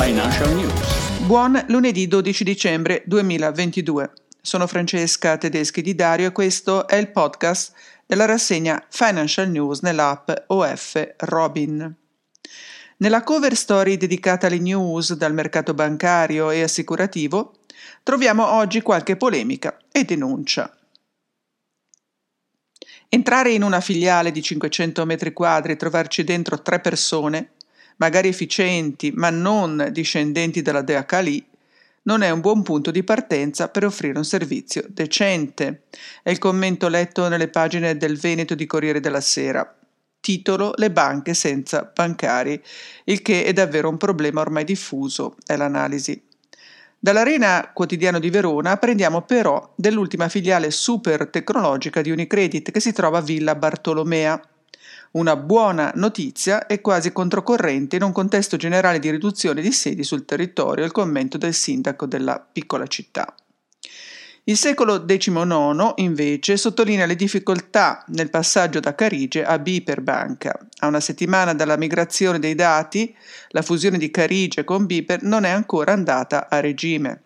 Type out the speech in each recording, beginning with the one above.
Financial News. Buon lunedì 12 dicembre 2022. Sono Francesca Tedeschi di Dario e questo è il podcast della rassegna Financial News nell'app OF Robin. Nella cover story dedicata alle news dal mercato bancario e assicurativo troviamo oggi qualche polemica e denuncia. Entrare in una filiale di 500 metri quadri e trovarci dentro tre persone, magari efficienti ma non discendenti dalla Dea Kali, non è un buon punto di partenza per offrire un servizio decente. È il commento letto nelle pagine del Veneto di Corriere della Sera. Titolo Le banche senza bancari, il che è davvero un problema ormai diffuso, è l'analisi. Dall'Arena Quotidiano di Verona apprendiamo però dell'ultima filiale super tecnologica di Unicredit che si trova a Villa Bartolomea. Una buona notizia e quasi controcorrente in un contesto generale di riduzione di sedi sul territorio, il commento del sindaco della piccola città. Il secolo XIX, invece, sottolinea le difficoltà nel passaggio da Carige a B per banca. A una settimana dalla migrazione dei dati, la fusione di Carige con Biper non è ancora andata a regime.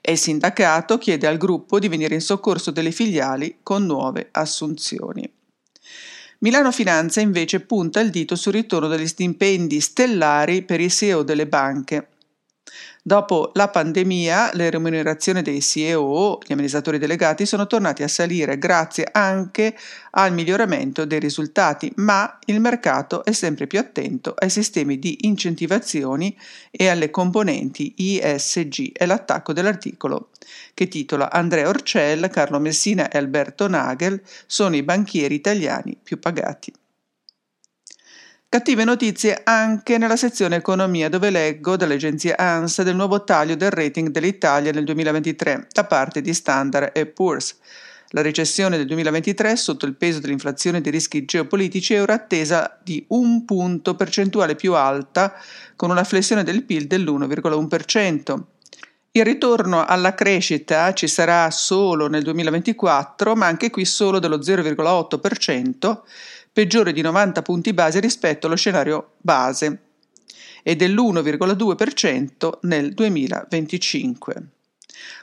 E il sindacato chiede al gruppo di venire in soccorso delle filiali con nuove assunzioni. Milano Finanza invece punta il dito sul ritorno degli stipendi stellari per i CEO delle banche. Dopo la pandemia, le remunerazioni dei CEO, gli amministratori delegati, sono tornati a salire grazie anche al miglioramento dei risultati, ma il mercato è sempre più attento ai sistemi di incentivazioni e alle componenti ISG. È l'attacco dell'articolo che titola Andrea Orcel, Carlo Messina e Alberto Nagel sono i banchieri italiani più pagati. Cattive notizie anche nella sezione economia dove leggo dall'agenzia ANSA del nuovo taglio del rating dell'Italia nel 2023 da parte di Standard Poor's. La recessione del 2023 sotto il peso dell'inflazione e dei rischi geopolitici è ora attesa di un punto percentuale più alta con una flessione del PIL dell'1,1%. Il ritorno alla crescita ci sarà solo nel 2024, ma anche qui solo dello 0,8%, peggiore di 90 punti base rispetto allo scenario base e dell'1,2% nel 2025.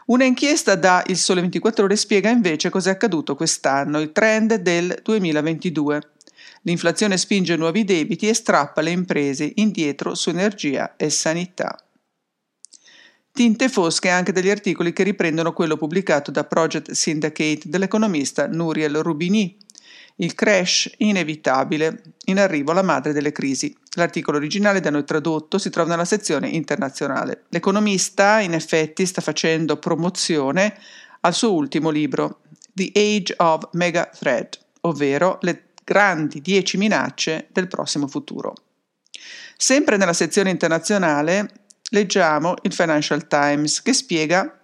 Una inchiesta da Il Sole 24 Ore spiega invece cosa è accaduto quest'anno, il trend del 2022. L'inflazione spinge nuovi debiti e strappa le imprese indietro su energia e sanità. Tinte fosche anche degli articoli che riprendono quello pubblicato da Project Syndicate dell'economista Nuriel Rubini il crash inevitabile, in arrivo alla madre delle crisi. L'articolo originale da noi tradotto si trova nella sezione internazionale. L'economista, in effetti, sta facendo promozione al suo ultimo libro, The Age of Mega Threat, ovvero le grandi 10 minacce del prossimo futuro. Sempre nella sezione internazionale leggiamo il Financial Times che spiega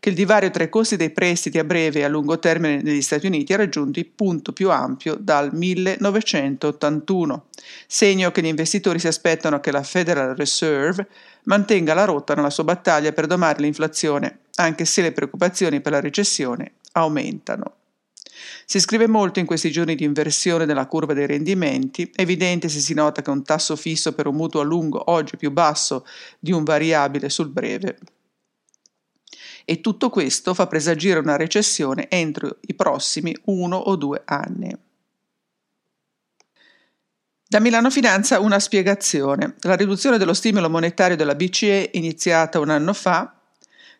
che il divario tra i costi dei prestiti a breve e a lungo termine negli Stati Uniti ha raggiunto il punto più ampio dal 1981, segno che gli investitori si aspettano che la Federal Reserve mantenga la rotta nella sua battaglia per domare l'inflazione, anche se le preoccupazioni per la recessione aumentano. Si scrive molto in questi giorni di inversione della curva dei rendimenti, evidente se si nota che un tasso fisso per un mutuo a lungo oggi è più basso di un variabile sul breve e tutto questo fa presagire una recessione entro i prossimi uno o due anni. Da Milano Finanza una spiegazione. La riduzione dello stimolo monetario della BCE, iniziata un anno fa,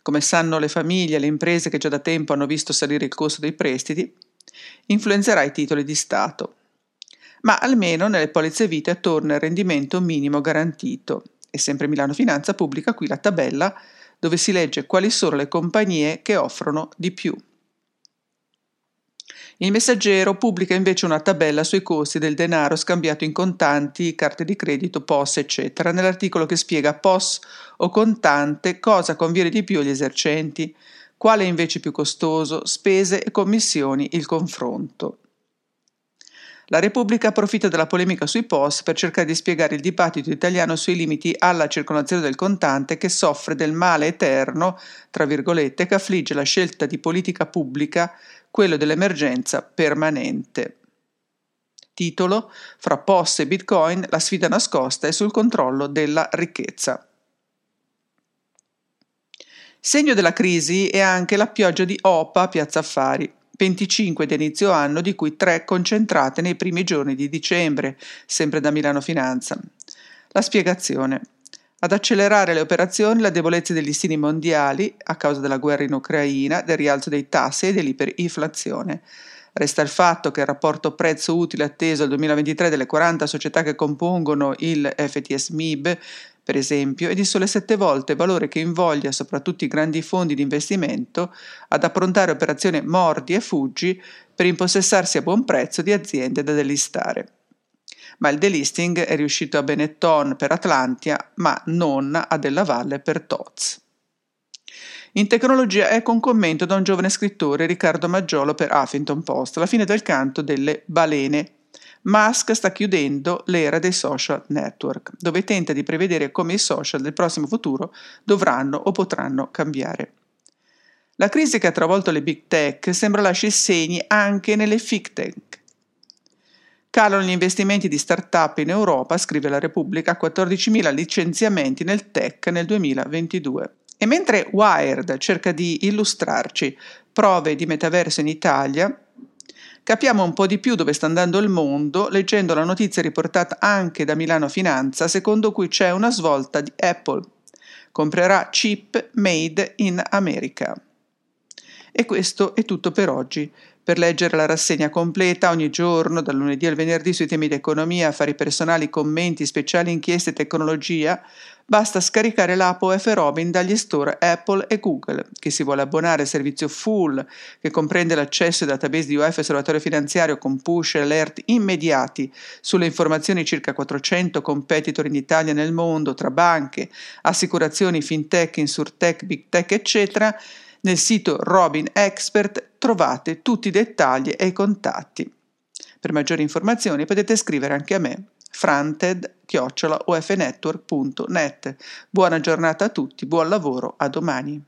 come sanno le famiglie e le imprese che già da tempo hanno visto salire il costo dei prestiti, influenzerà i titoli di Stato. Ma almeno nelle polizze vite torna il rendimento minimo garantito e sempre Milano Finanza pubblica qui la tabella dove si legge quali sono le compagnie che offrono di più. Il messaggero pubblica invece una tabella sui costi del denaro scambiato in contanti, carte di credito, POS, eccetera, nell'articolo che spiega POS o contante cosa conviene di più agli esercenti, quale è invece più costoso, spese e commissioni, il confronto. La Repubblica approfitta della polemica sui POS per cercare di spiegare il dibattito italiano sui limiti alla circolazione del contante che soffre del male eterno, tra virgolette, che affligge la scelta di politica pubblica, quello dell'emergenza permanente. titolo Fra POS e Bitcoin, la sfida nascosta è sul controllo della ricchezza. Segno della crisi è anche la pioggia di OPA a Piazza Affari, 25 di inizio anno, di cui 3 concentrate nei primi giorni di dicembre, sempre da Milano Finanza. La spiegazione. Ad accelerare le operazioni la debolezza degli listini mondiali a causa della guerra in Ucraina, del rialzo dei tassi e dell'iperinflazione. Resta il fatto che il rapporto prezzo utile atteso al 2023 delle 40 società che compongono il FTS MIB per esempio, è di sole sette volte valore che invoglia soprattutto i grandi fondi di investimento ad approntare operazioni mordi e fuggi per impossessarsi a buon prezzo di aziende da delistare. Ma il delisting è riuscito a Benetton per Atlantia, ma non a Della Valle per Toz. In tecnologia ecco un commento da un giovane scrittore, Riccardo Maggiolo, per Huffington Post, la fine del canto delle balene Musk sta chiudendo l'era dei social network, dove tenta di prevedere come i social del prossimo futuro dovranno o potranno cambiare. La crisi che ha travolto le big tech sembra lasci segni anche nelle fig tech. Calano gli investimenti di start-up in Europa, scrive la Repubblica, 14.000 licenziamenti nel tech nel 2022. E mentre Wired cerca di illustrarci prove di metaverso in Italia, Capiamo un po' di più dove sta andando il mondo leggendo la notizia riportata anche da Milano Finanza, secondo cui c'è una svolta di Apple. Comprerà chip made in America. E questo è tutto per oggi. Per leggere la rassegna completa ogni giorno, dal lunedì al venerdì, sui temi di economia, affari personali, commenti, speciali, inchieste e tecnologia, basta scaricare l'app OF Robin dagli store Apple e Google. Chi si vuole abbonare al servizio full, che comprende l'accesso ai database di UF Osservatorio Finanziario con push e alert immediati sulle informazioni circa 400 competitor in Italia e nel mondo, tra banche, assicurazioni, fintech, insurtech, big tech, eccetera, nel sito Robin Expert trovate tutti i dettagli e i contatti. Per maggiori informazioni potete scrivere anche a me, franted-ofnetwork.net. Buona giornata a tutti, buon lavoro, a domani.